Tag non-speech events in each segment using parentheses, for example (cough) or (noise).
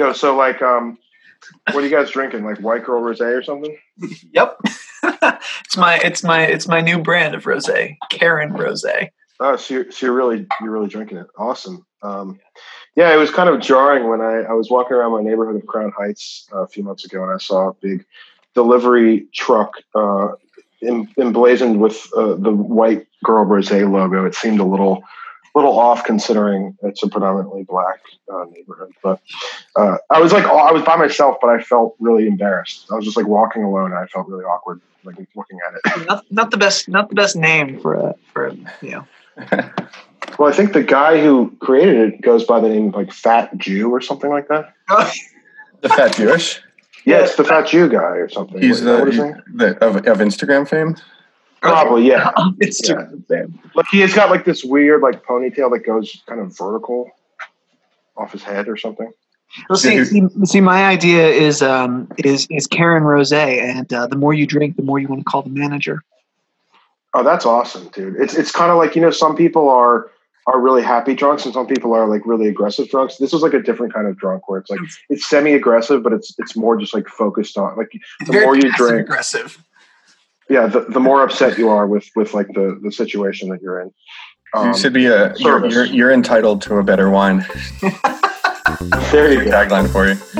Yo, so like, um, what are you guys drinking? Like White Girl Rosé or something? Yep. (laughs) it's my it's my it's my new brand of rosé, Karen Rosé. Oh, so you're, so you're really you're really drinking it. Awesome. Um, yeah, it was kind of jarring when I, I was walking around my neighborhood of Crown Heights uh, a few months ago, and I saw a big delivery truck uh, em- emblazoned with uh, the White Girl Rosé logo. It seemed a little little off considering it's a predominantly black uh, neighborhood. But uh, I was like, I was by myself, but I felt really embarrassed. I was just like walking alone. And I felt really awkward, like looking at it. Not, not the best not the best name for a for you know. (laughs) Well, I think the guy who created it goes by the name of like Fat Jew or something like that. The fat Jewish. Yeah, it's the Fat Jew guy or something. He's What- the, what is he- he? the of, of Instagram fame. Probably, yeah. (laughs) it's Yeah. Like he has got like this weird like ponytail that goes kind of vertical off his head or something. Well, see, see, see, my idea is um is is Karen Rosé, and uh, the more you drink, the more you want to call the manager. Oh, that's awesome, dude. It's it's kind of like you know some people are are really happy drunks and some people are like really aggressive drunks. This is like a different kind of drunk where it's like it's semi aggressive, but it's it's more just like focused on like The more you drink- aggressive. Yeah the, the more upset you are with with like the the situation that you're in. Um, you should be a. You're, you're, you're entitled to a better wine. (laughs) there you go. Tagline for you.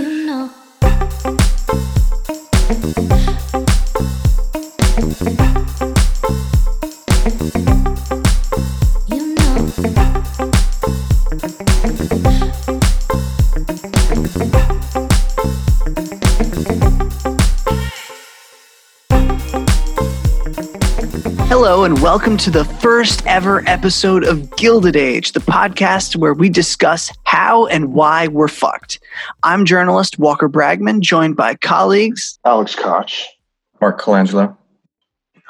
Welcome to the first ever episode of Gilded Age, the podcast where we discuss how and why we're fucked. I'm journalist Walker Bragman, joined by colleagues. Alex Koch. Mark Colangelo.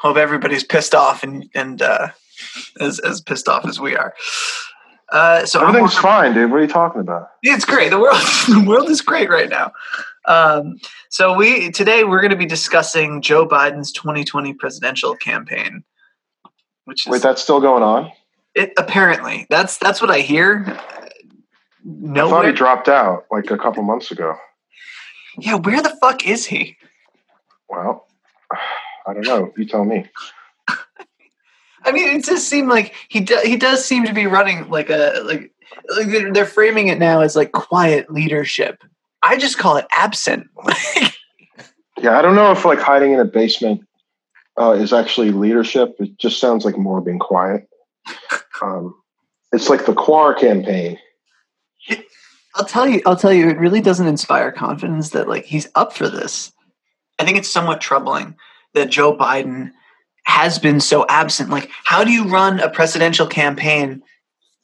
Hope everybody's pissed off and and uh, as as pissed off as we are. Uh, so Everything's Walker- fine, dude. What are you talking about? It's great. The world, (laughs) the world is great right now. Um, so we today we're going to be discussing Joe Biden's 2020 presidential campaign, which is Wait, that's still going on? it. Apparently, that's that's what I hear. I thought he dropped out like a couple months ago. yeah, where the fuck is he? Well, I don't know. You tell me. (laughs) I mean, it does seem like he do, he does seem to be running like a like like they're, they're framing it now as like quiet leadership. I just call it absent. (laughs) Yeah, I don't know if like hiding in a basement uh, is actually leadership. It just sounds like more being quiet. (laughs) Um, it's like the Quar campaign. I'll tell you, I'll tell you, it really doesn't inspire confidence that like he's up for this. I think it's somewhat troubling that Joe Biden has been so absent. Like, how do you run a presidential campaign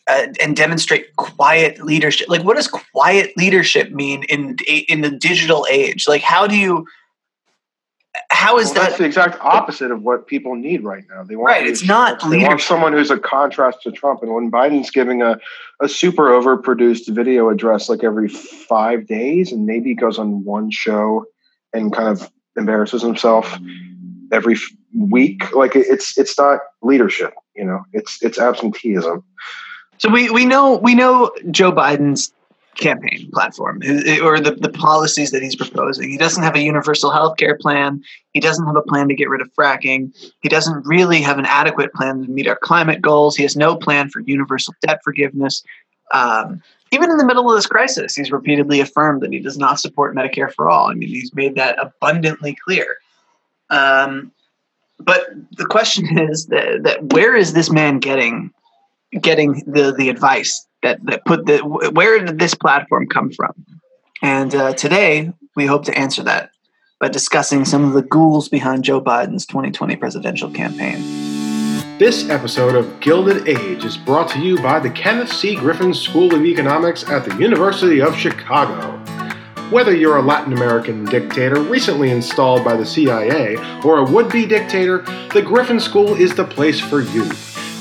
uh, and demonstrate quiet leadership? Like, what does quiet leadership mean in in the digital age? Like, how do you? How is Well, that's the exact opposite of what people need right now. They want Right, it's not They want someone who's a contrast to Trump. And when Biden's giving a, a super overproduced video address like every five days, and maybe goes on one show and kind of embarrasses himself every f- week, like it's it's not leadership. You know, it's it's absenteeism. So we, we know we know Joe Biden's campaign platform or the, the policies that he's proposing. He doesn't have a universal health care plan. He doesn't have a plan to get rid of fracking. He doesn't really have an adequate plan to meet our climate goals. He has no plan for universal debt forgiveness. Um, even in the middle of this crisis, he's repeatedly affirmed that he does not support Medicare for all. I mean, he's made that abundantly clear. Um, but the question is that, that where is this man getting getting the the advice that that put the where did this platform come from? And uh, today we hope to answer that by discussing some of the ghouls behind Joe Biden's 2020 presidential campaign. This episode of Gilded Age is brought to you by the Kenneth C. Griffin School of Economics at the University of Chicago. Whether you're a Latin American dictator recently installed by the CIA or a would be dictator, the Griffin School is the place for you.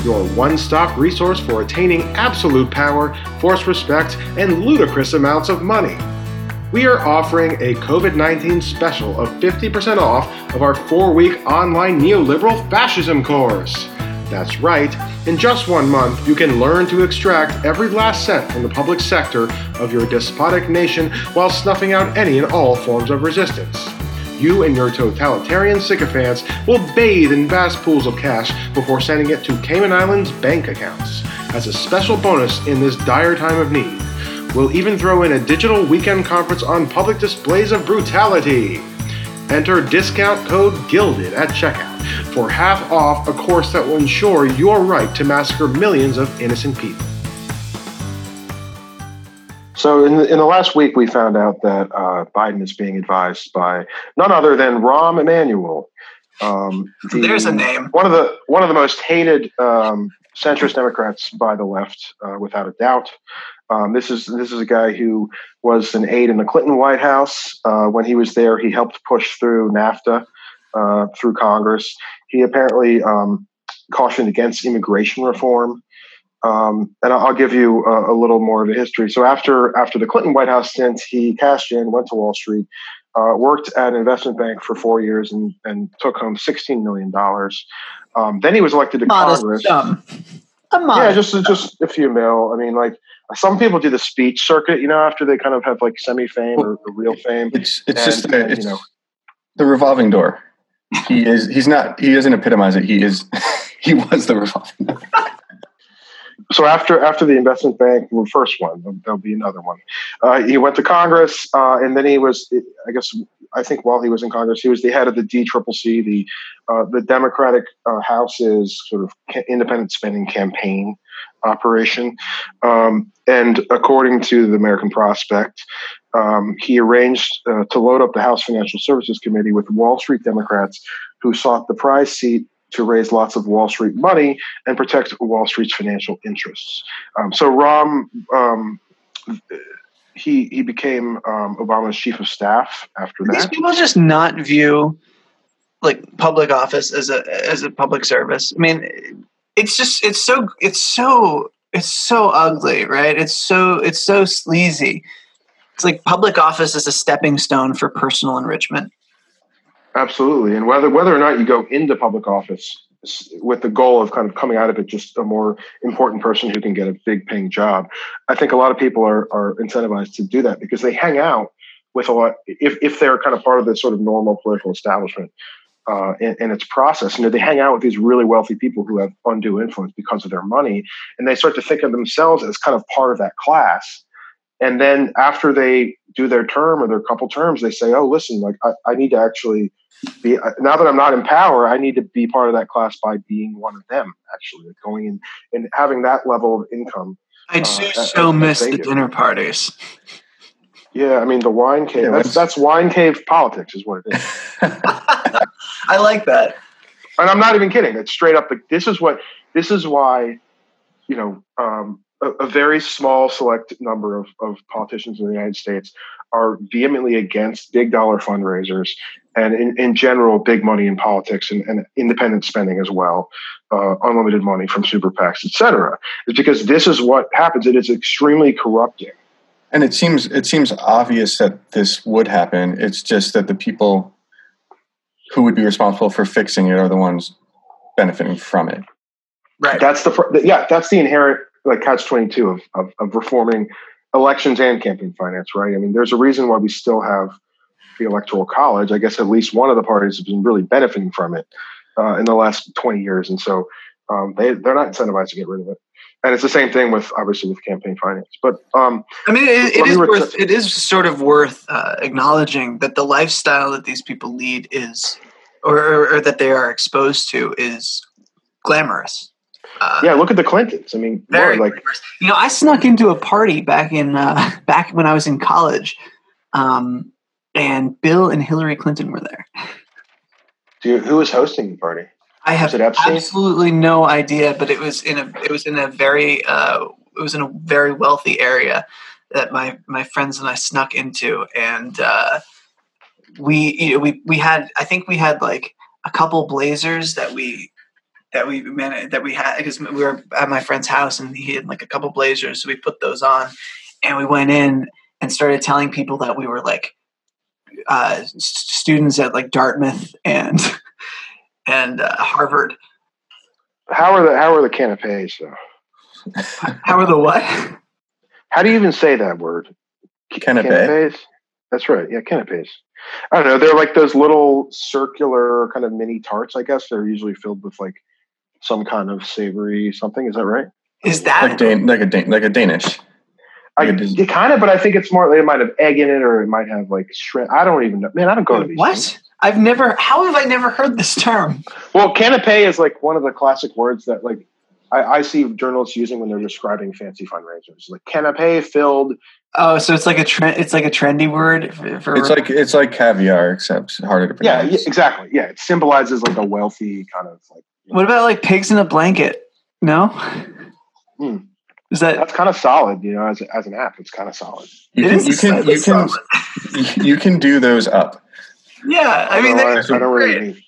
Your one stop resource for attaining absolute power, force respect, and ludicrous amounts of money. We are offering a COVID 19 special of 50% off of our four week online neoliberal fascism course. That's right, in just one month, you can learn to extract every last cent from the public sector of your despotic nation while snuffing out any and all forms of resistance. You and your totalitarian sycophants will bathe in vast pools of cash before sending it to Cayman Islands bank accounts. As a special bonus in this dire time of need, we'll even throw in a digital weekend conference on public displays of brutality. Enter discount code GILDED at checkout for half off a course that will ensure your right to massacre millions of innocent people. So in the, in the last week, we found out that uh, Biden is being advised by none other than Rahm Emanuel. Um, the- There's a name. One of the one of the most hated um, centrist Democrats by the left, uh, without a doubt. Um, this is this is a guy who was an aide in the Clinton White House. Uh, when he was there, he helped push through NAFTA uh, through Congress. He apparently um, cautioned against immigration reform. Um, and I'll I'll give you a, a little more of a history. So after after the Clinton White House stint, he cashed in, went to Wall Street, uh, worked at an investment bank for four years, and, and took home sixteen million dollars. Um, then he was elected to Modest Congress. sum. A Yeah, modest just just a few mil. I mean, like some people do the speech circuit, you know, after they kind of have like semi fame or, or real fame. It's it's And- just and, it's you know. the revolving door. He is he's not he doesn't epitomize it. He is (laughs) he was the revolving door. So after after the investment bank, the first one, there'll- be another one. Uh, he went to Congress, uh, and then he was, I guess, I think while he was in Congress, he was the head of the DCCC, the uh, the Democratic uh, House's sort of independent spending campaign operation. Um, and according to the American Prospect, um, he arranged uh, to load up the House Financial Services Committee with Wall Street Democrats who sought the prize seat to raise lots of Wall Street money and protect Wall Street's financial interests. Um, so Rahm, um, he he became um, Obama's chief of staff after that. These people just not view like public office as a as a public service. I mean, it's just it's so it's so it's so ugly, right? It's so it's so sleazy. It's like public office is a stepping stone for personal enrichment. Absolutely, and whether whether or not you go into public office with the goal of kind of coming out of it just a more important person who can get a big paying job, I think a lot of people are are incentivized to do that because they hang out with a lot if if they're kind of part of the sort of normal political establishment. Uh, in, in its process, you know, they hang out with these really wealthy people who have undue influence because of their money, and they start to think of themselves as kind of part of that class. And then after they do their term or their couple terms, they say, "Oh, listen, like I, I need to actually be now that I'm not in power, I need to be part of that class by being one of them. Actually, like going in and having that level of income. I Uh, do as- so as miss they the do. dinner parties. Yeah, I mean the wine cave. That's, that's wine cave politics, is what it is. (laughs) I like that. and I'm not even kidding. It's straight up. Like, this is what. This is why, you know, um, a, a very small select number of, of politicians in the United States are vehemently against big dollar fundraisers and, in, in general, big money in politics and, and independent spending as well, uh, unlimited money from super PACs, et cetera. Is because this is what happens. It is extremely corrupting. And it seems it seems obvious that this would happen. It's just that the people who would be responsible for fixing it are the ones benefiting from it. Right. That's the yeah. That's the inherent like catch twenty two of, of of reforming elections and campaign finance. Right. I mean, there's a reason why we still have the electoral college. I guess at least one of the parties has been really benefiting from it uh, in the last twenty years, and so um, they they're not incentivized to get rid of it. And it's the same thing with obviously with campaign finance. But um, I mean, it, it ret- worth. It is sort of worth uh, acknowledging that the lifestyle that these people lead is, or, or, or that they are exposed to, is glamorous. Uh, yeah, look at the Clintons. I mean, very Lord, like glamorous. You know, I snuck into a party back in uh, (laughs) back when I was in college, um, and Bill and Hillary Clinton were there. do you, who was hosting the party? I have Was it Epstein? absolutely no idea, but it was in a it was in a very uh, it was in a very wealthy area that my my friends and I snuck into, and uh, we you know, we we had I think we had like a couple blazers that we that we managed that we had because we were at my friend's house and he had like a couple blazers, so we put those on, and we went in and started telling people that we were like uh, students at like Dartmouth and (laughs) and uh, Harvard. How are the how are the canapes though? How are the what? How do you even say that word? Canapé. Canapes? That's right. Yeah, canapes. I don't know. They're like those little circular kind of mini tarts. I guess they're usually filled with like some kind of savory something. Is that right? Is Like, that Dan- like a Dan- like a Danish. I Yeah, it kind of, but I think it's more. Like it might have egg in it, or it might have like shrimp. I don't even know. Man, I don't go to these. what? things. I've never. How have I never heard this term? Well, canapé is like one of the classic words that like I, I see journalists using when they're describing fancy fundraisers. Like canapé filled. Oh, so it's like a trend. It's like a trendy word for. for It's like it's like caviar, except harder to Yeah, pronounce. yeah, exactly. Yeah, it symbolizes like a wealthy kind of like. what about like pigs in a blanket? No. Hmm. Is that? That's kind of solid, you know. As, as an app, it's kind of solid. You can you can you can (laughs) you can do those up. Yeah, I mean, So that's I, I know what you great. mean.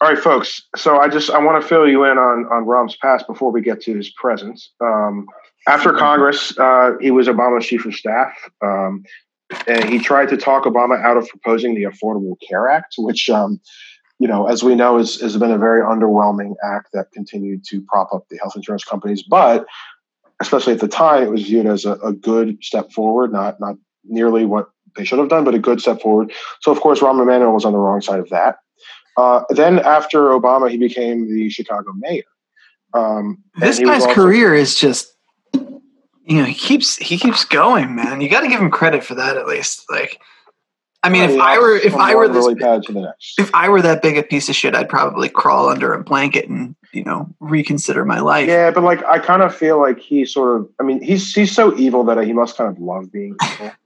All right, folks. So I just I want to fill you in on on Rahm's past before we get to his present. Um, after Congress, uh, he was Obama's chief of staff, um, and he tried to talk Obama out of proposing the Affordable Care Act, which, um, you know, as we know, is has been a very underwhelming act that continued to prop up the health insurance companies. But especially at the time, it was viewed as a, a good step forward, not not nearly what they should have done, but a good step forward. So, of course, Rahm Emanuel was on the wrong side of that. Uh, then, after Obama, he became the Chicago mayor. Um, This guy's also- career is just. You know, he keeps he keeps going, man. You got to give him credit for that at least. Like, I mean, if Yeah, I were if I were this really bad to the next. if I were that big a piece of shit, I'd probably crawl under a blanket and you know reconsider my life. Yeah, but like I kind of feel like he sort of. I mean, he's he's so evil that he must kind of love being evil. (laughs)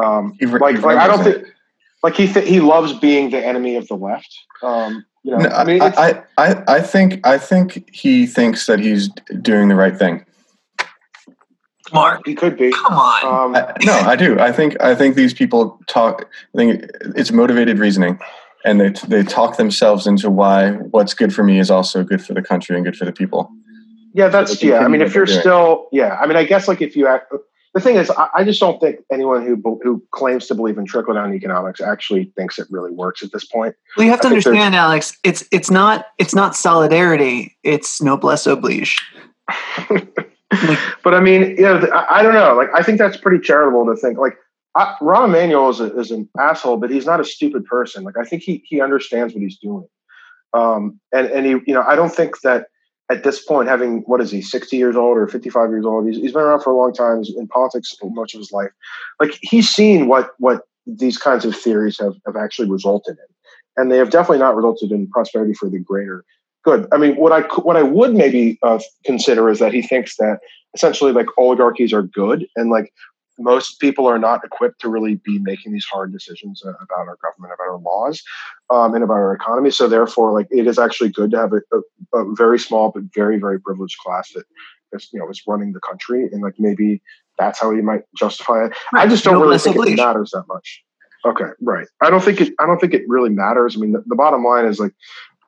Um, He re- like he like I don't remembers think like he th- he loves being the enemy of the left. Um, you know, No, I mean, I, I, I, I think I think he thinks that he's doing the right thing. Mark, he could be. come on. Um, I, no, I do. I think I think these people talk. I think it's motivated reasoning, and they they talk themselves into why what's good for me is also good for the country and good for the people. Yeah, that's they yeah. I mean, if you're doing. still yeah, I mean, I guess like if you act. The thing is, I, I just don't think anyone who who claims to believe in trickle down economics actually thinks it really works at this point. Well, you have to I understand, Alex. It's it's not it's not solidarity. It's noblesse oblige. (laughs) (laughs) But I mean, you know, I, don't know. Like, I think that's pretty charitable to think. Like, I, Rahm Emanuel is, a, is an asshole, but he's not a stupid person. Like, I think he he understands what he's doing. Um, and and he, you know, I don't think that at this point, having what is he, sixty years old or fifty five years old, he's, he's been around for a long time. He's in politics much of his life. Like, he's seen what what these kinds of theories have have actually resulted in, and they have definitely not resulted in prosperity for the greater good. I mean, what I what I would maybe uh, consider is that he thinks that essentially like oligarchies are good and like most people are not equipped to really be making these hard decisions uh, about our government about our laws um, and about our economy. So therefore like it is actually good to have a, a, a very small but very very privileged class that is you know is running the country and like maybe that's how he might justify it. I just don't really think it matters that much. Okay. Right. I don't think it i don't think it really matters. I mean the, the bottom line is like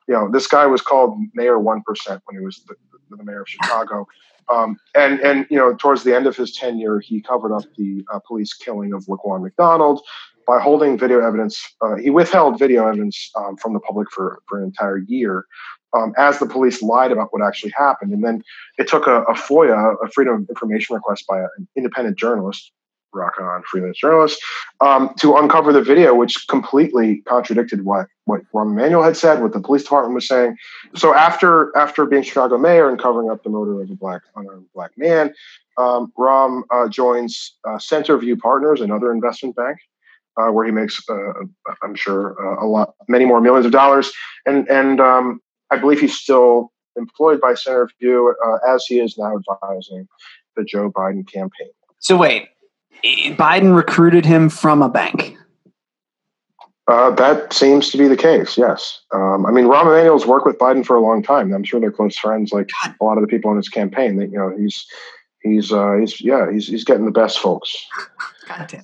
you know this guy was called mayor 1% when he was the, the, the mayor of chicago um, and and you know, towards the end of his tenure, he covered up the uh, police killing of Laquan McDonald by holding video evidence. Uh, he withheld video evidence um, from the public for for an entire year, um, as the police lied about what actually happened. And then it took a, a FOIA, a Freedom of Information request by an independent journalist, rock on freelance journalist, um, to uncover the video, which completely contradicted what what Rahm Emanuel had said, what the police department was saying. So after after being Chicago mayor and covering up the murder of a black unarmed black man, um, Rahm uh, joins uh, Centerview Partners, another investment bank, uh, where he makes, uh, I'm sure, uh, a lot, many more millions of dollars. And and um, I believe he's still employed by Centerview uh, as he is now advising the Joe Biden campaign. so wait, Biden recruited him from a bank. Uh, that seems to be the case. Yes. Um, I mean, Rahm Emanuel's worked with Biden for a long time. I'm sure they're close friends. Like a lot of the people in his campaign, that you know, he's he's uh, he's yeah, he's he's getting the best folks. God.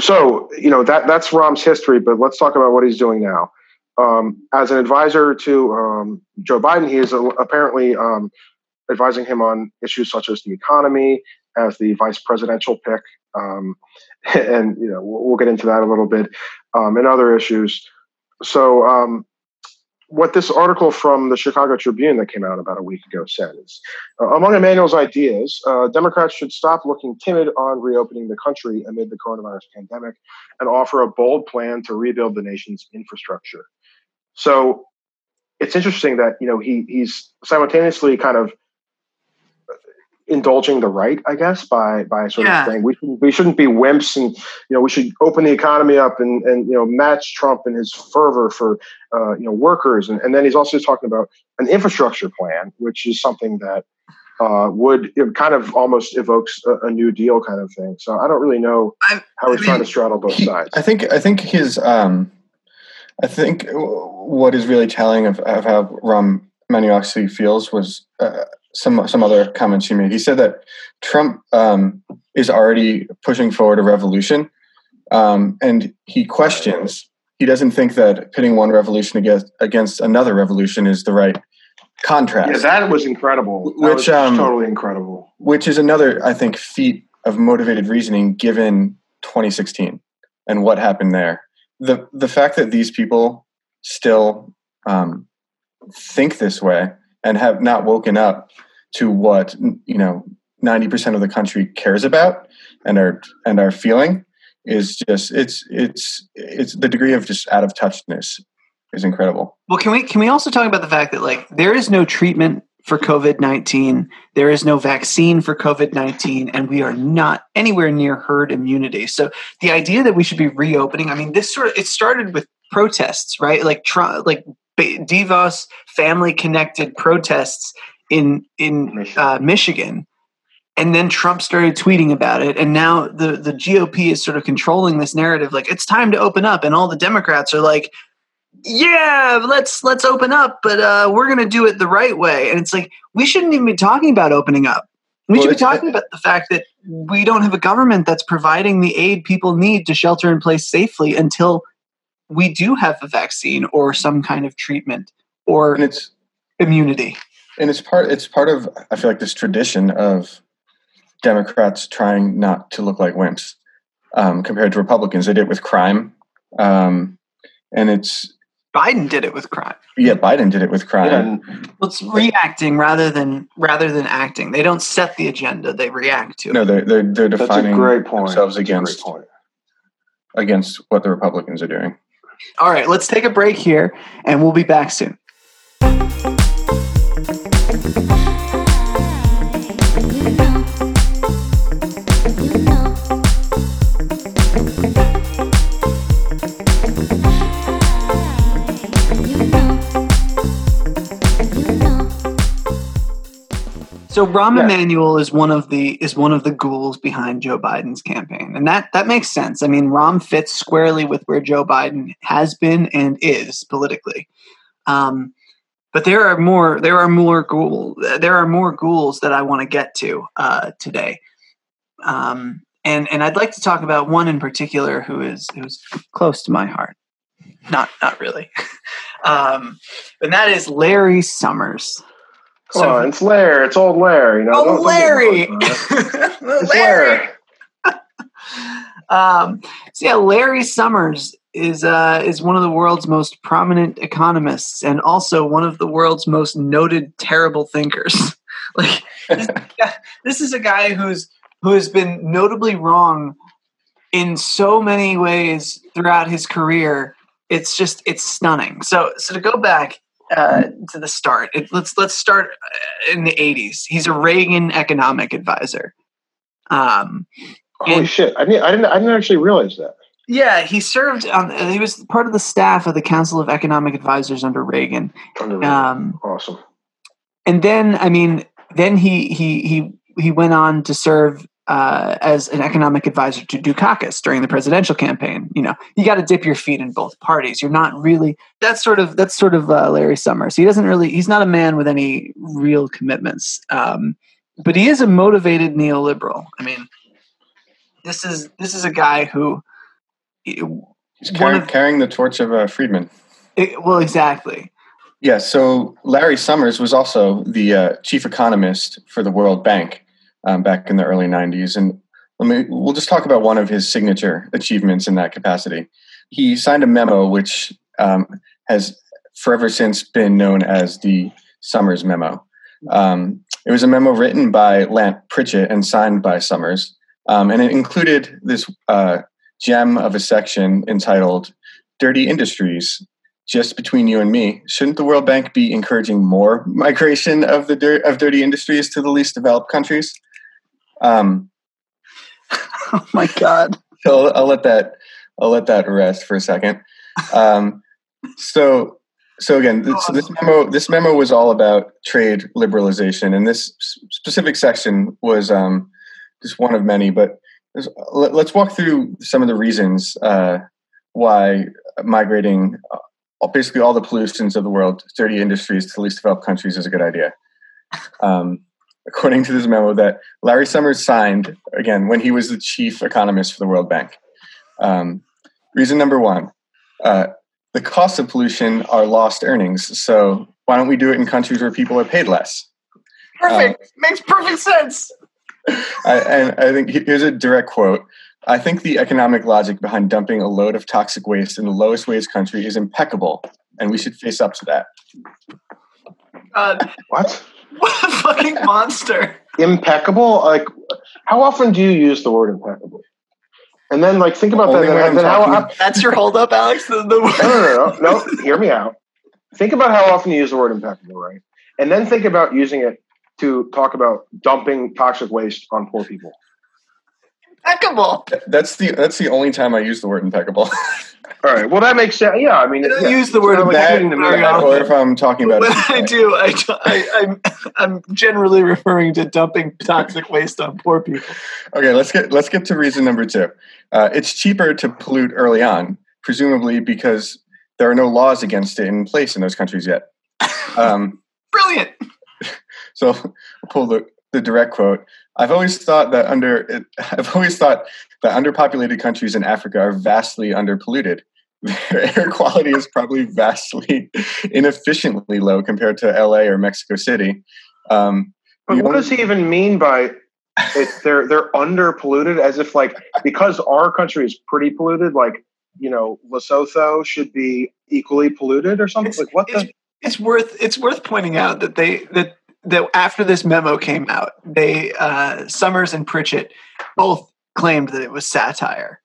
So you know that that's Rahm's history. But let's talk about what he's doing now. Um, as an advisor to um, Joe Biden, he is uh, apparently um, advising him on issues such as the economy, as the vice presidential pick, um, (laughs) and you know we'll, we'll get into that a little bit, um, and other issues. So um, what this article from the Chicago Tribune that came out about a week ago said is uh, among Emanuel's ideas, uh, Democrats should stop looking timid on reopening the country amid the coronavirus pandemic and offer a bold plan to rebuild the nation's infrastructure. So it's interesting that you know he he's simultaneously kind of indulging the right, I guess, by by sort Yeah. of saying we shouldn't we shouldn't be wimps and you know we should open the economy up and and you know match Trump and his fervor for uh, you know workers and, and then he's also talking about an infrastructure plan, which is something that uh, would it kind of almost evokes a, a new deal kind of thing. So I don't really know I- how he's I trying to straddle both He- sides. I think I think his um, I think what is really telling of, of how Rahm Emanuel actually feels was uh, some some other comments he made. He said that Trump um, is already pushing forward a revolution, um, and he questions. He doesn't think that pitting one revolution against against another revolution is the right contrast. Yeah, that was incredible. That Which, was um, totally incredible. which is another, I think, feat of motivated reasoning given 2016 and what happened there. The the fact that these people still um, think this way and have not woken up to what you know 90% of the country cares about and are and are feeling is just it's it's it's the degree of just out of touchness is incredible. Well, can we can we also talk about the fact that like there is no treatment for COVID nineteen, there is no vaccine for COVID nineteen, and we are not anywhere near herd immunity. So the idea that we should be reopening, I mean, this sort of it started with protests, right? Like Trump, like DeVos family connected protests in in Michigan. uh, Michigan. And then Trump started tweeting about it, and now the the GOP is sort of controlling this narrative. Like it's time to open up, and all the Democrats are like, yeah let's let's open up but uh we're gonna do it the right way and it's like we shouldn't even be talking about opening up we Well, should be talking about the fact that we don't have a government that's providing the aid people need to shelter in place safely until we do have a vaccine or some kind of treatment or And it's immunity and it's part it's part of I feel like this tradition of Democrats trying not to look like wimps um, compared to Republicans. They did it with crime, um, and it's biden did it with crime yeah, Biden did it with crime. Yeah, and well, it's reacting rather than rather than acting they don't set the agenda they react to no, they're they're, they're that's defining great point. themselves That's great against point. against what the Republicans are doing. All right let's take a break here and we'll be back soon So Rahm Yeah. Emanuel is one of the is one of the ghouls behind Joe Biden's campaign, and that that makes sense. I mean, Rahm fits squarely with where Joe Biden has been and is politically. Um, but there are more. There are more ghoul. There are more ghouls that I want to get to uh, today, um, and and I'd like to talk about one in particular who is who's close to my heart. Not not really, (laughs) um, and that is Larry Summers. Come on, it's Lair. It's old Lair. You know. Oh, Don't- don't Larry! that. (laughs) It's Larry! (laughs) Um, so yeah, Larry Summers is uh, is one of the world's most prominent economists and also one of the world's most noted terrible thinkers. (laughs) like this, yeah, this is a guy who's who has been notably wrong in so many ways throughout his career. It's just it's stunning. So so to go back uh, to the start, it, let's let's start uh, in the '80s. He's a Reagan economic advisor. Um, Holy And- shit! I didn't. I didn't. I didn't actually realize that. yeah, he served. On, he was part of the staff of the Council of Economic Advisors under Reagan. Under- Um, awesome. and then, I mean, then he he he he went on to serve uh, as an economic advisor to Dukakis during the presidential campaign. You know, you got to dip your feet in both parties. You're not really. That's sort of that's sort of uh, Larry Summers. He doesn't really. He's not a man with any real commitments. Um, but he is a motivated neoliberal. I mean, this is this is a guy who. He's carrying, of- carrying the torch of uh, Friedman. It, well, exactly. Yeah, so Larry Summers was also the uh, chief economist for the World Bank um, back in the early 90s. And let me, we'll just talk about one of his signature achievements in that capacity. He signed a memo which um, has forever since been known as the Summers Memo. Um, it was a memo written by Lant Pritchett and signed by Summers, um, and it included this uh, gem of a section entitled "Dirty Industries." Just between you and me, shouldn't the World Bank be encouraging more migration of the dirt, of dirty industries to the least developed countries? Um, (laughs) Oh my god. so (laughs) I'll, I'll let that I'll let that rest for a second. Um, so so again, this, this memo this memo was all about trade liberalization, and this specific section was um, just one of many. But let, let's walk through some of the reasons uh, why migrating uh, basically all the pollutants of the world, dirty industries to the least developed countries is a good idea. Um, according to this memo that Larry Summers signed again when he was the chief economist for the World Bank. Um, reason number one uh, the costs of pollution are lost earnings. So why don't we do it in countries where people are paid less? Perfect. Makes perfect sense. I, and I think here's a direct quote. I think the economic logic behind dumping a load of toxic waste in the lowest wage country is impeccable, and we should face up to that. God, What? What a fucking monster. Impeccable? Like, how often do you use the word impeccable? And then, like, think about Only that. when And then how, talking- how, That's your holdup, Alex? The, the no, no, no, no, no. Hear me out. Think about how often you use the word impeccable, right? And then think about using it to talk about dumping toxic waste on poor people. Impeccable. That's the that's the only time I use the word impeccable. (laughs) All right. Well, that makes sense. Yeah. I mean, I don't yeah. use the word Sounds like that, shooting the very mirror. often. or if I'm talking about When I do, I, I, I'm, I'm generally referring to dumping toxic waste on poor people. Okay, let's get let's get to reason number two. Uh, it's cheaper to pollute early on, presumably because there are no laws against it in place in those countries yet. (laughs) Um, Brilliant. (laughs) so I'll pull the, the direct quote. I've always thought that under (laughs) I've always thought that underpopulated countries in Africa are vastly underpolluted. (laughs) Their air quality is probably vastly (laughs) inefficiently low compared to LA or Mexico City. Um, But what only- does he even mean by it, they're they're under polluted? As if like because our country is pretty polluted, like you know Lesotho should be equally polluted or something. It's, like what it's, the? it's worth it's worth pointing out that they that that after this memo came out, they uh, Summers and Pritchett both claimed that it was satire.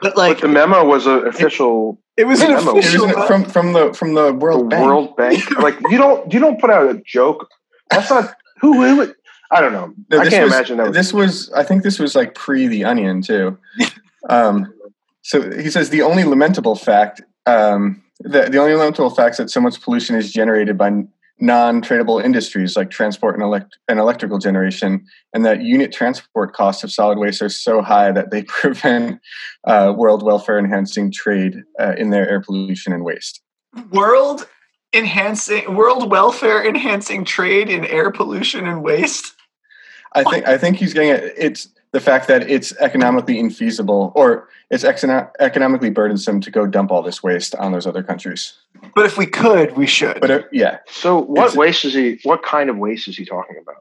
But like But the memo was an official. it was an memo. it was official from from the from the The World Bank. World Bank, (laughs) like you don't you don't put out a joke. That's not who who. would- I don't know. No, I this can't was- imagine that. Was, This was, I think, this was like pre the Onion too. (laughs) Um, so he says the only lamentable fact, um, the the only lamentable fact is that so much pollution is generated by non-tradable industries like transport and, elect- and electrical generation, and that unit transport costs of solid waste are so high that they (laughs) prevent uh, world welfare enhancing trade uh, in their air pollution and waste. world enhancing world welfare enhancing trade in air pollution and waste. I think I think he's getting it. It's the fact that it's economically infeasible or it's econo- economically burdensome to go dump all this waste on those other countries. But if we could, we should. But uh, yeah, so what it's- waste is he? What kind of waste is he talking about?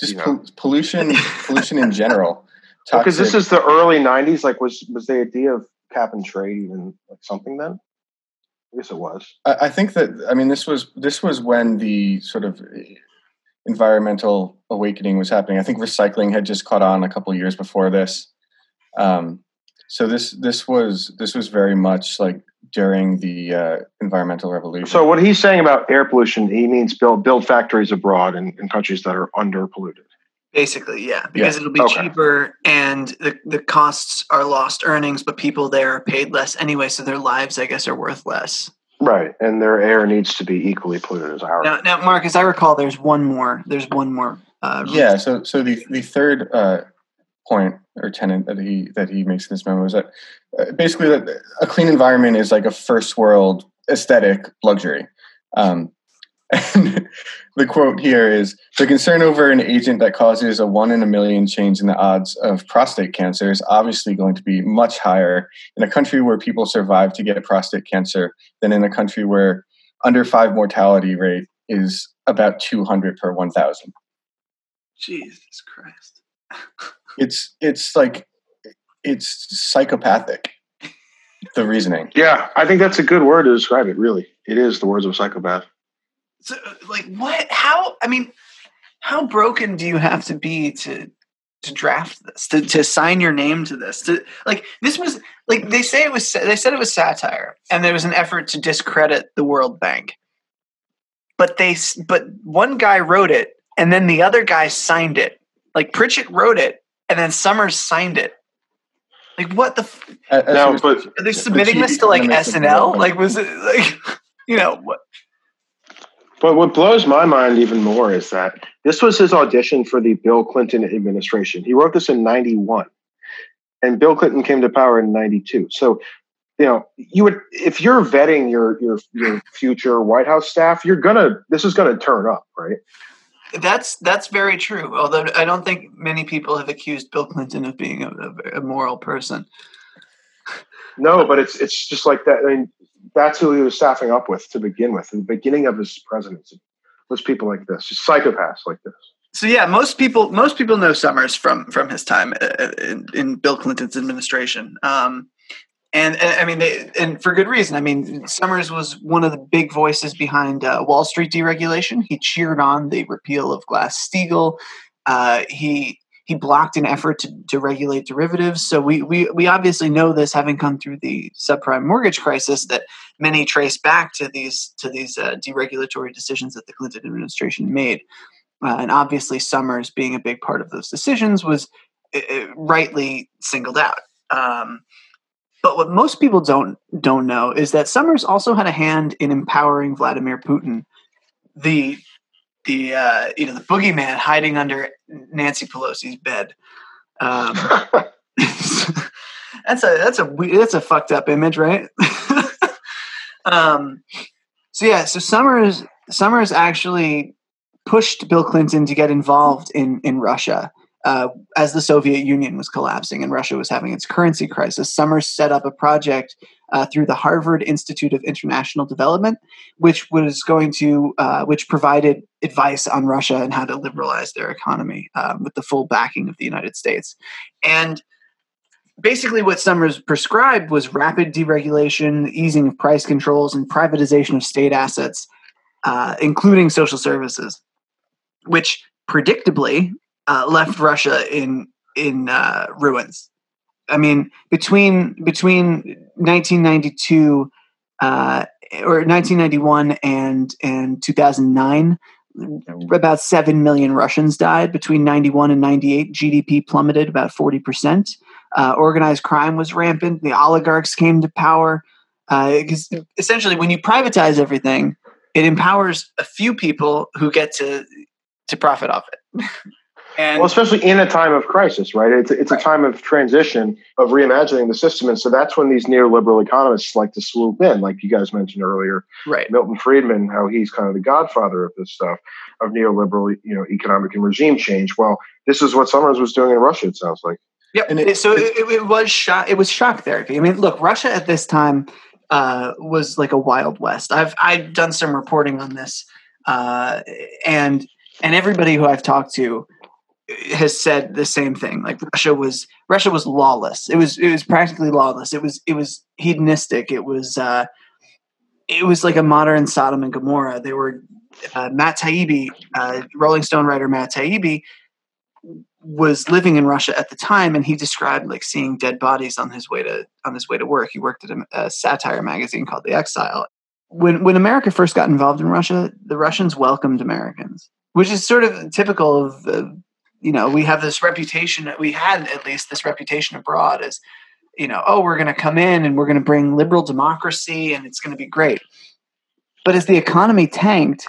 just You know. pol- pollution, (laughs) pollution in general. Because this is the early '90s. Like, was was the idea of cap and trade even like something then? I guess it was. I, I think that I mean this was this was when the sort of environmental awakening was happening. I think recycling had just caught on a couple of years before this. Um, so this this was this was very much like during the uh, environmental revolution. So what he's saying about air pollution, he means build build factories abroad in, in countries that are under polluted. Basically, yeah, because it'll be okay. cheaper and the, the costs are lost earnings, but people there are paid less anyway, so their lives, I guess, are worth less. Right, and their air needs to be equally polluted as ours. Now, now, Mark, as I recall, there's one more. There's one more. Uh, yeah so so the the third uh, point or tenant that he that he makes in this memo is that uh, basically that a clean environment is like a first world aesthetic luxury um, and (laughs) the quote here is the concern over an agent that causes a one in a million change in the odds of prostate cancer is obviously going to be much higher in a country where people survive to get prostate cancer than in a country where under five mortality rate is about 200 per 1000 Jesus Christ. (laughs) it's it's like it's psychopathic the reasoning. Yeah, I think that's a good word to describe it. Really, it is the words of a psychopath. So, like, what? How? I mean, how broken do you have to be to to draft this to, to sign your name to this? To like this was like they say it was they said it was satire and there was an effort to discredit the world bank. But they s- but one guy wrote it and then the other guy signed it. Like pritchett wrote it and then summers signed it. Like what the f- Uh, uh, No, seriously, but are they submitting this to like snl like was it like (laughs) you know what But what blows my mind even more is that this was his audition for the Bill Clinton administration. He wrote this in 91, and Bill Clinton came to power in 92. So, you know, you would if you're vetting your your your future White House staff, you're gonna this is gonna turn up, right? That's that's very true. Although I don't think many people have accused Bill Clinton of being a, a, a moral person. No, but it's it's just like that. I mean, that's who he was staffing up with to begin with. In the beginning of his presidency, was people like this, just psychopaths like this. So yeah, most people most people know Summers from from his time uh, in, in Bill Clinton's administration. Um, and, and I mean, they, and for good reason. I mean, Summers was one of the big voices behind uh, Wall Street deregulation. He cheered on the repeal of Glass Steagall. Uh, he he blocked an effort to, to regulate derivatives. So we, we we obviously know this, having come through the subprime mortgage crisis, that many trace back to these to these uh, deregulatory decisions that the Clinton administration made. Uh, and obviously, Summers, being a big part of those decisions, was uh, uh, rightly singled out. Um, but what most people don't don't know is that Summers also had a hand in empowering Vladimir Putin, the the uh, you know the boogeyman hiding under Nancy Pelosi's bed. Um, (laughs) that's a that's a that's a fucked up image, right? (laughs) um, so yeah, so Summers Summers actually pushed Bill Clinton to get involved in in Russia uh, as the Soviet Union was collapsing and Russia was having its currency crisis. Summers set up a project uh, through the Harvard Institute of International Development, which was going to uh, which provided advice on Russia and how to liberalize their economy um, with the full backing of the United States and basically what Summers prescribed was rapid deregulation, easing of price controls, and privatization of state assets, uh, including social services, which predictably uh, left Russia in in uh, ruins. I mean, between between 1992 uh, or 1991 and and 2009, about 7 million Russians died. Between 91 and 98, GDP plummeted about 40%. Uh, organized crime was rampant. The oligarchs came to power. Because essentially, when you privatize everything, it empowers a few people who get to to profit off it. (laughs) and Well, especially in a time of crisis, right? It's, it's a time of transition, of reimagining the system. And so that's when these neoliberal economists like to swoop in, like you guys mentioned earlier, right, Milton Friedman, how he's kind of the godfather of this stuff, of neoliberal, you know, economic and regime change. Well, this is what Summers was doing in Russia, it sounds like. Yep. And it- so it, it was shock. It was shock therapy. I mean, look, Russia at this time uh, was like a wild west. I've I've done some reporting on this, uh, and and everybody who I've talked to has said the same thing. Like Russia was Russia was lawless. It was it was practically lawless. It was it was hedonistic. It was uh, it was like a modern Sodom and Gomorrah. They were uh, Matt Taibbi, uh, Rolling Stone writer Matt Taibbi, was living in Russia at the time, and he described like seeing dead bodies on his way to on his way to work. He worked at a, a satire magazine called The Exile. When when America first got involved in Russia, the Russians welcomed Americans, which is sort of typical of you know we have this reputation. That we had at least this reputation abroad as you know oh we're going to come in and we're going to bring liberal democracy and it's going to be great. But as the economy tanked,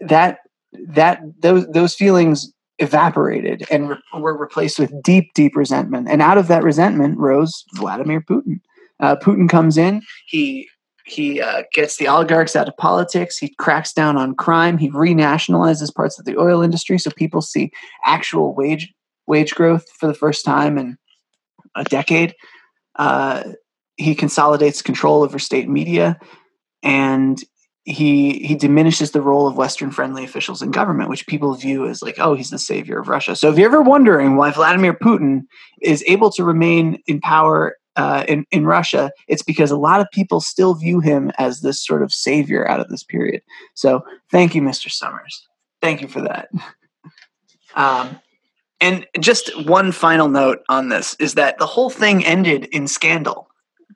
that that those those feelings evaporated and re- were replaced with deep, deep resentment. And out of that resentment rose Vladimir Putin. Uh, Putin comes in. He he uh, gets the oligarchs out of politics. He cracks down on crime. He renationalizes parts of the oil industry, so people see actual wage wage growth for the first time in a decade. Uh, he consolidates control over state media, and he he diminishes the role of Western friendly officials in government, which people view as like, oh, he's the savior of Russia. So if you're ever wondering why Vladimir Putin is able to remain in power uh, in in Russia, it's because a lot of people still view him as this sort of savior out of this period. So thank you, Mr. Summers. Thank you for that. (laughs) Um, and just one final note on this is that the whole thing ended in scandal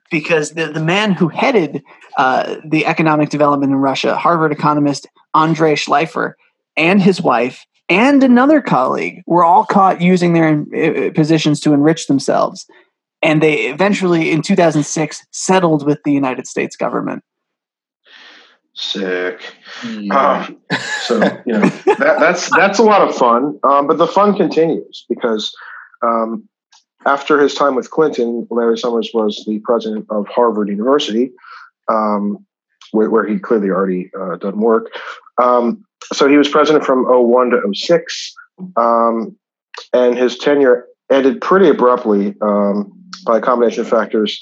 because the, the man who headed uh, the economic development in Russia, Harvard economist Andrei Schleifer, and his wife and another colleague were all caught using their uh, positions to enrich themselves. And they eventually, in 2006, settled with the United States government. Sick. Yeah. Um, so you know that, that's that's a lot of fun, um, but the fun continues because um, after his time with Clinton, Larry Summers was the president of Harvard University, um, where, where he clearly already uh, done work. Um, so he was president from 01 to 06, um, and his tenure ended pretty abruptly um, by a combination of factors,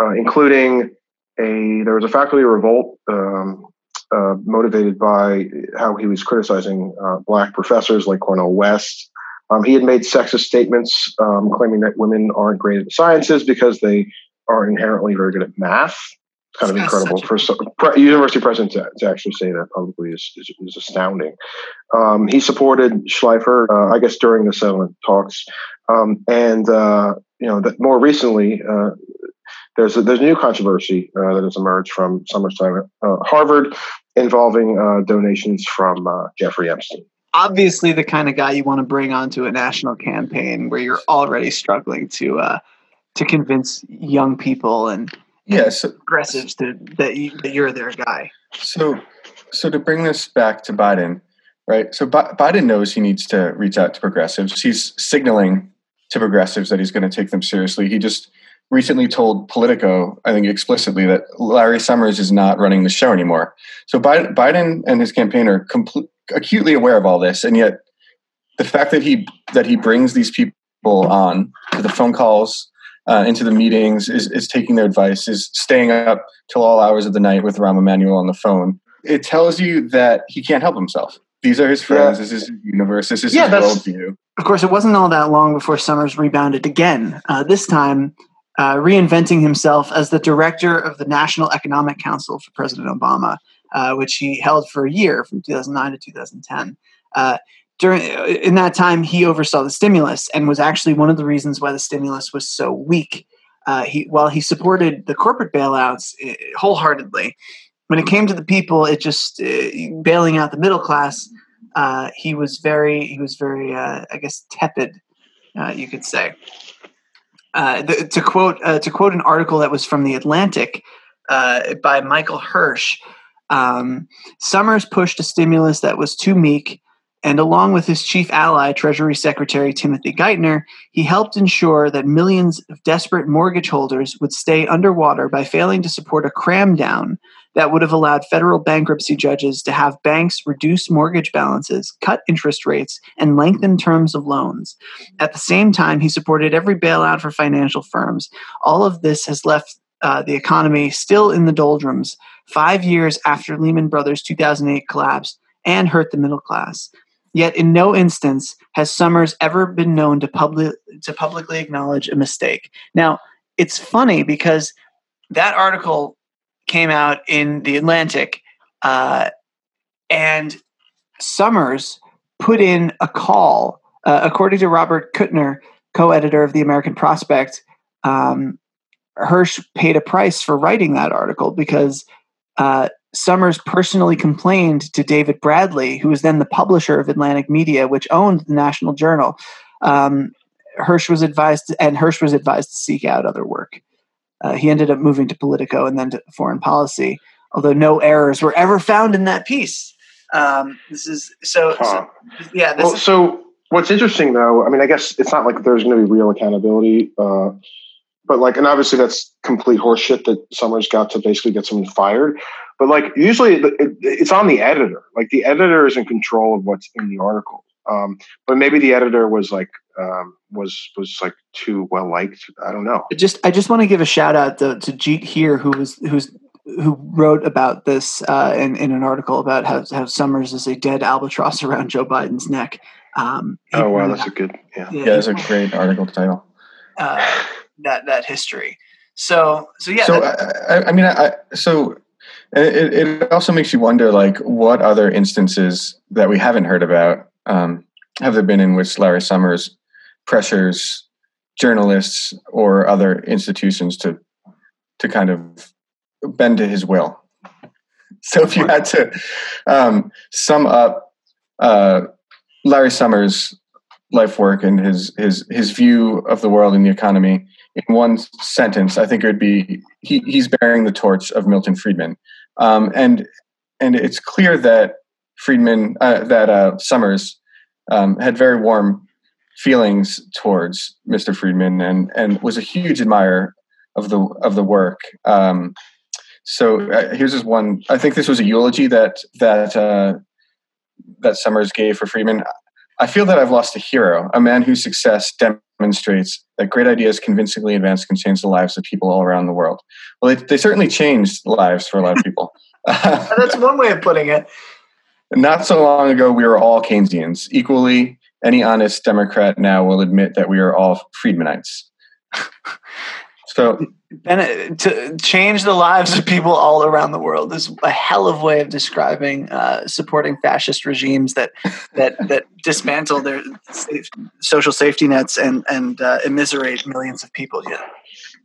uh, including a there was a faculty revolt um, uh, motivated by how he was criticizing uh, black professors like Cornel West. Um, he had made sexist statements um, claiming that women aren't great at the sciences because they are inherently very good at math. It's kind of incredible for so, pre- university president to, to actually say that publicly is, is, is astounding. Um, he supported Shleifer, uh, I guess, during the settlement talks, um, and uh, you know that more recently uh, there's a, there's a new controversy uh, that has emerged from Summers time at uh, Harvard involving uh, donations from uh, Jeffrey Epstein. Obviously, the kind of guy you want to bring onto a national campaign where you're already struggling to uh, to convince young people and yeah. So, progressives to, that, you, that you're their guy. so, so to bring this back to Biden, right? So Bi- Biden knows he needs to reach out to progressives. He's signaling to progressives that he's going to take them seriously. He just recently told Politico, I think explicitly, that Larry Summers is not running the show anymore. So Bi- Biden and his campaign are complete, acutely aware of all this, and yet the fact that he that he brings these people on to the phone calls, uh, into the meetings, is, is taking their advice, is staying up till all hours of the night with Rahm Emanuel on the phone. It tells you that he can't help himself. These are his friends. This is his universe. This is Yeah, his worldview. Of course, it wasn't all that long before Summers rebounded again, uh, this time uh, reinventing himself as the director of the National Economic Council for President Obama, uh, which he held for a year from 2009 to 2010. Uh, during in that time, he oversaw the stimulus and was actually one of the reasons why the stimulus was so weak. Uh, he while he supported the corporate bailouts uh, wholeheartedly, when it came to the people, it just uh, bailing out the middle class. Uh, he was very he was very uh, I guess tepid, uh, you could say. Uh, the, to quote uh, to quote an article that was from the Atlantic uh, by Michael Hirsch, um, Summers pushed a stimulus that was too meek, and along with his chief ally, Treasury Secretary Timothy Geithner, he helped ensure that millions of desperate mortgage holders would stay underwater by failing to support a cram down that would have allowed federal bankruptcy judges to have banks reduce mortgage balances, cut interest rates, and lengthen terms of loans. At the same time, he supported every bailout for financial firms. All of this has left uh, the economy still in the doldrums five years after Lehman Brothers' 2008 collapse and hurt the middle class. Yet, in no instance has Summers ever been known to, public, to publicly acknowledge a mistake. Now, it's funny because that article came out in the Atlantic, uh, and Summers put in a call, uh, according to Robert Kuttner, co-editor of the American Prospect. Um, Hirsch paid a price for writing that article because uh, Summers personally complained to David Bradley, who was then the publisher of Atlantic Media, which owned the National Journal. Um, Hirsch was advised, and Hirsch was advised to seek out other work. Uh, he ended up moving to Politico and then to Foreign Policy, although no errors were ever found in that piece. Um, this is so, Huh. so yeah. This Well, is, so what's interesting though, I mean, I guess it's not like there's going to be real accountability, uh, but like, and obviously that's complete horseshit that Summers got to basically get someone fired. But like, usually it, it, it's on the editor. Like the editor is in control of what's in the article. Um, but maybe the editor was like um, was was like too well liked. I don't know. just I just want to give a shout out to, to Jeet here, who was who's who wrote about this uh, in in an article about how how Summers is a dead albatross (laughs) around Joe Biden's neck. Um, Oh wow, pointed that's a good yeah. out- Yeah, that's a great article title. uh, that that history. So so yeah. so that- I, I, I mean, I, I- so it, it also makes you wonder, like, what other instances that we haven't heard about um, have there been in which Larry Summers pressures journalists or other institutions to to kind of bend to his will? (laughs) So, if you had to um, sum up uh, Larry Summers' life work and his his his view of the world and the economy in one sentence, I think it would be he, he's bearing the torch of Milton Friedman, um, and and it's clear that Friedman uh, that uh, Summers um, had very warm feelings towards Mr. Friedman and and was a huge admirer of the of the work. Um, so uh, here's just one. I think this was a eulogy that that uh, that Summers gave for Friedman. I feel that I've lost a hero, a man whose success demonstrates that great ideas convincingly advanced can change the lives of people all around the world. Well, they, they certainly changed lives for a lot of people. (laughs) that's one way of putting it. Not so long ago, we were all Keynesians. Equally, any honest Democrat now will admit that we are all Friedmanites. (laughs) so, And to change the lives of people all around the world is a hell of a way of describing uh, supporting fascist regimes that that that dismantle their safe, social safety nets and and uh, immiserate millions of people. Yeah.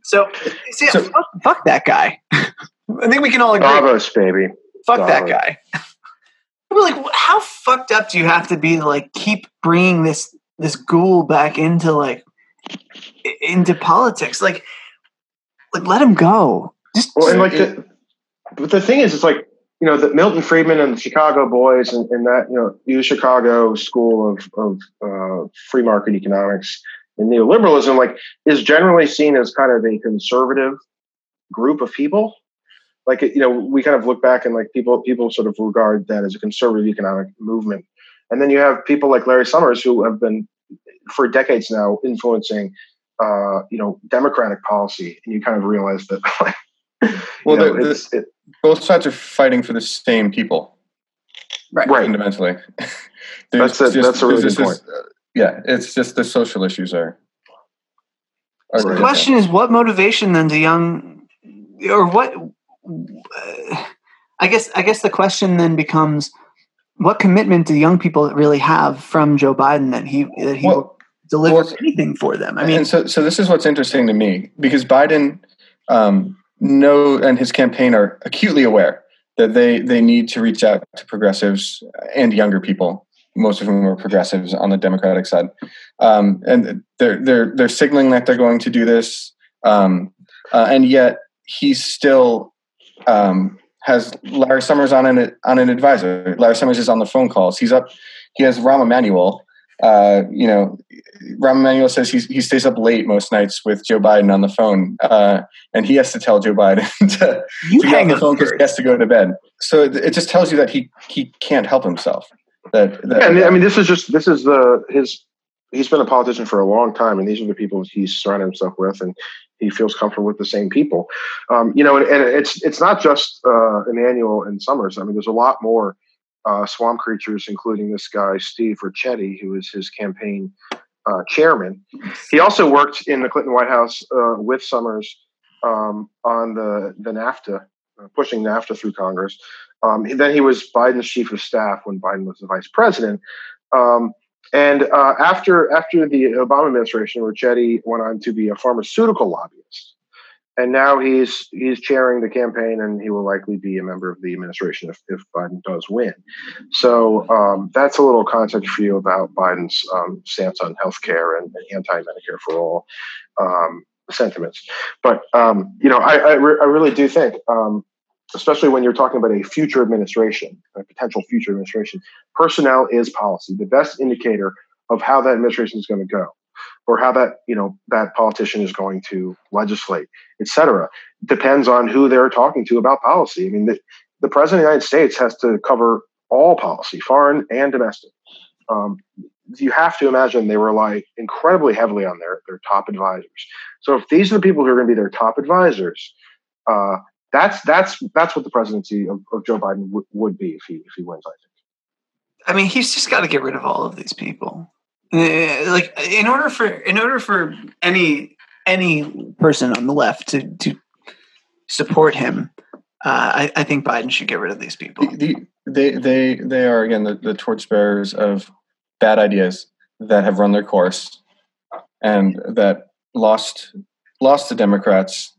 So, see, So- fuck, fuck that guy. (laughs) I think we can all agree. Davos, baby. fuck that guy. Like, how fucked up do you have to be to like keep bringing this this ghoul back into like into politics? Like, like let him go. Just Well, and like the, but the thing is, it's like you know that Milton Friedman and the Chicago boys and, and that you know U Chicago School of of uh, free market economics and neoliberalism like is generally seen as kind of a conservative group of people. Like you know, we kind of look back and like people people sort of regard that as a conservative economic movement, and then you have people like Larry Summers who have been for decades now influencing uh, you know democratic policy, and you kind of realize that (laughs) like Well, know, the- the- it, both sides are fighting for the same people. Right. fundamentally. (laughs) That's a- that's a really there's good just this- uh, yeah, it's just the social issues are. are So the question is, what motivation then do young, or what? I guess I guess the question then becomes, what commitment do young people really have from Joe Biden that he that he will Well, deliver well, anything for them? I mean, and so so this is what's interesting to me because Biden um, know and his campaign are acutely aware that they they need to reach out to progressives and younger people. Most of whom are progressives on the Democratic side, um, and they're they're they're signaling that they're going to do this, um, uh, and yet he's still um, has Larry Summers on an on an advisor. Larry Summers is on the phone calls. He's up. He has Rahm Emanuel. Uh, you know, Rahm Emanuel says he's, he stays up late most nights with Joe Biden on the phone, uh, and he has to tell Joe Biden (laughs) to, you to get off hang the phone because he has to go to bed. So it, it just tells you that he he can't help himself. That, that yeah, I mean, I mean, this is just this is the his. He's been a politician for a long time, and these are the people he's surrounded himself with, and he feels comfortable with the same people. Um, you know, and, and it's it's not just uh, Emanuel and Summers. I mean, there's a lot more uh, swamp creatures, including this guy Steve Ricchetti, who is his campaign uh, chairman. He also worked in the Clinton White House uh, with Summers um, on the the NAFTA, uh, pushing NAFTA through Congress. Um, then he was Biden's chief of staff when Biden was the vice president. Um, and uh, after after the Obama administration, Ricchetti went on to be a pharmaceutical lobbyist, and now he's he's chairing the campaign, and he will likely be a member of the administration if, if Biden does win. So um, that's a little context for you about Biden's um, stance on healthcare and, and anti-Medicare for all um, sentiments. But um, you know, I I, re- I really do think. Especially when you're talking about a future administration, a potential future administration, personnel is policy. The best indicator of how that administration is going to go, or how that you know that politician is going to legislate, et cetera, depends on who they're talking to about policy. I mean, the, the president of the United States has to cover all policy, foreign and domestic. Um, you have to imagine they rely incredibly heavily on their their top advisors. So if these are the people who are going to be their top advisors, uh, that's that's that's what the presidency of, of Joe Biden would, would be if he if he wins. I think. I mean, he's just got to get rid of all of these people. Uh, Like in order for in order for any any person on the left to to support him, uh, I, I think Biden should get rid of these people. The, the, they they they are again the, the torchbearers of bad ideas that have run their course and that lost lost the Democrats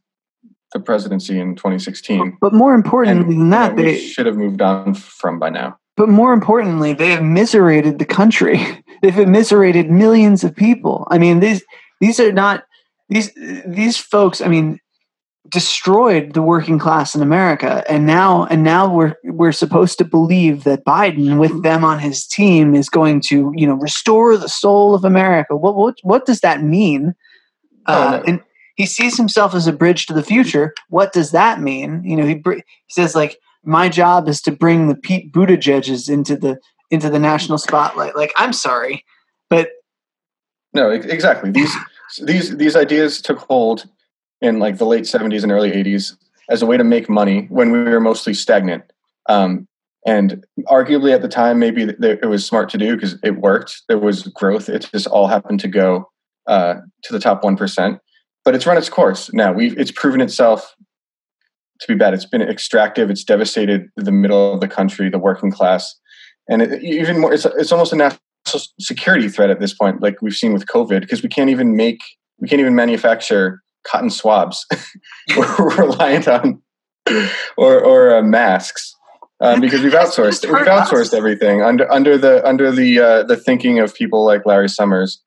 the presidency in 2016. But more importantly than that, we they should have moved on from by now. but more importantly, they have miserated the country. (laughs) They've immiserated millions of people. I mean, these these are not these these folks. I mean, destroyed the working class in America, and now and now we're we're supposed to believe that Biden, with them on his team, is going to you know restore the soul of America. What what what does that mean? Uh, Oh, no. and he sees himself as a bridge to the future. What does that mean? You know, he he says like, my job is to bring the Pete Buttigieg's into the into the national spotlight. Like, I'm sorry, but No, exactly. These (laughs) these these ideas took hold in like the late 70s and early 80s as a way to make money when we were mostly stagnant. Um, and arguably at the time, maybe it was smart to do because it worked. There was growth. It just all happened to go uh, to the top one percent. But it's run its course now. We've it's proven itself to be bad. It's been extractive. It's devastated the middle of the country, the working class, and it, even more. It's it's almost a national security threat at this point, like we've seen with COVID, because we can't even make we can't even manufacture cotton swabs. (laughs) We're reliant on or or uh, masks. Um, because we've outsourced, we've outsourced everything under under the under the uh, the thinking of people like Larry Summers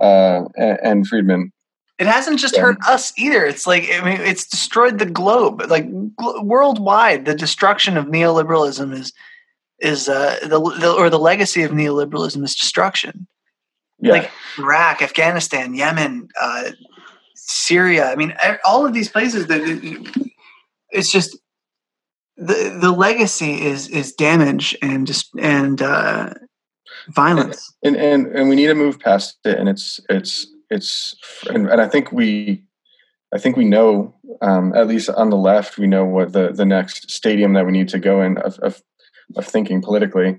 uh, and, and Friedman. It hasn't just Yeah. hurt us either. It's like I mean, it's destroyed the globe. Like gl- worldwide, the destruction of neoliberalism is is uh, the, the or the legacy of neoliberalism is destruction. Yeah, Like Iraq, Afghanistan, Yemen, uh, Syria. I mean, all of these places that it- it's just the the legacy is is damage and just and uh, violence. and and and we need to move past it and it's it's it's and, and i think we i think we know um, at least on the left we know what the the next stadium that we need to go in of of, of thinking politically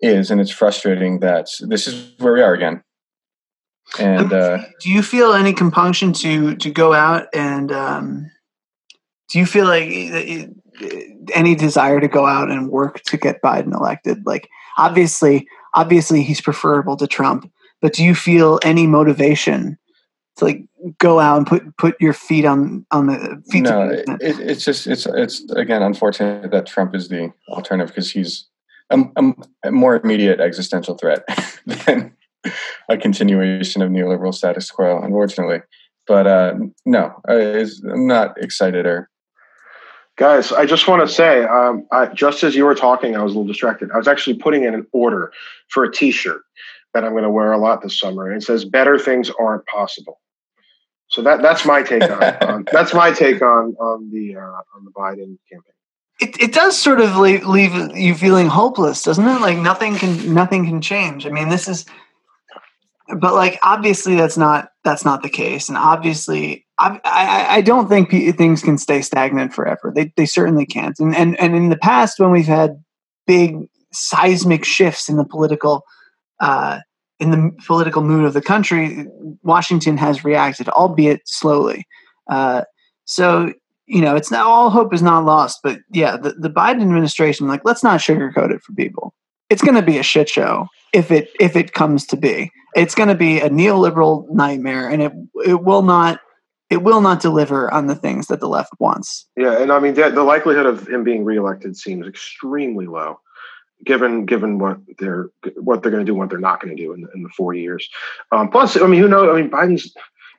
is and it's frustrating that this is where we are again and uh do you feel any compunction to to go out and um, do you feel like eh, eh, any desire to go out and work to get Biden elected? Like obviously, obviously he's preferable to Trump, but do you feel any motivation to like go out and put put your feet on on the feet? no it, it's just it's it's again unfortunate that trump is the alternative because he's a, a, a more immediate existential threat (laughs) than a continuation of neoliberal status quo unfortunately but uh no I, it's- i'm not excited or Guys, I just want to say, um, I, just as you were talking, I was a little distracted. I was actually putting in an order for a T-shirt that I'm going to wear a lot this summer, and it says "Better things aren't possible." So that that's my take on, (laughs) on that's my take on on the uh, on the Biden campaign. it, it does sort of leave, leave you feeling hopeless, doesn't it? Like nothing can nothing can change. I mean, this is, but like obviously that's not that's not the case, and obviously I I, I don't think things can stay stagnant forever. They they certainly can't. And and and in the past when we've had big seismic shifts in the political. Uh, in the political mood of the country, Washington has reacted, albeit slowly. Uh, so you know, it's not all hope is not lost, but yeah, the, the Biden administration, like, let's not sugarcoat it for people. It's going to be a shit show if it if it comes to be. It's going to be a neoliberal nightmare, and it it will not it will not deliver on the things that the left wants. Yeah, and I mean the, the likelihood of him being reelected seems extremely low, given given what they're what they're going to do, what they're not going to do in, in the four years. Um, plus, I mean, who knows? I mean, Biden's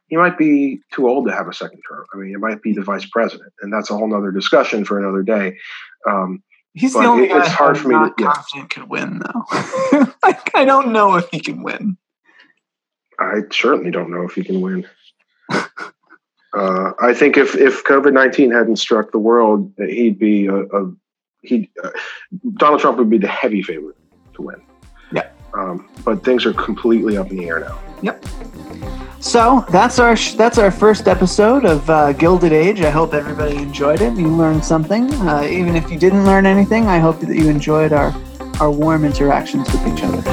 he might be too old to have a second term. I mean, it might be the vice president, and that's a whole nother discussion for another day. Um, He's the only it- guy it's hard for me to- not yeah. confident could win, though. (laughs) like, I don't know if he can win. I certainly don't know if he can win. uh, I think if if COVID nineteen hadn't struck the world, he'd be a, a he. Uh, Donald Trump would be the heavy favorite to win. Yeah. Um, but things are completely up in the air now. Yep. So that's our sh- that's our first episode of uh, Gilded Age. I hope everybody enjoyed it. You learned something, uh, even if you didn't learn anything. I hope that you enjoyed our our warm interactions with each other.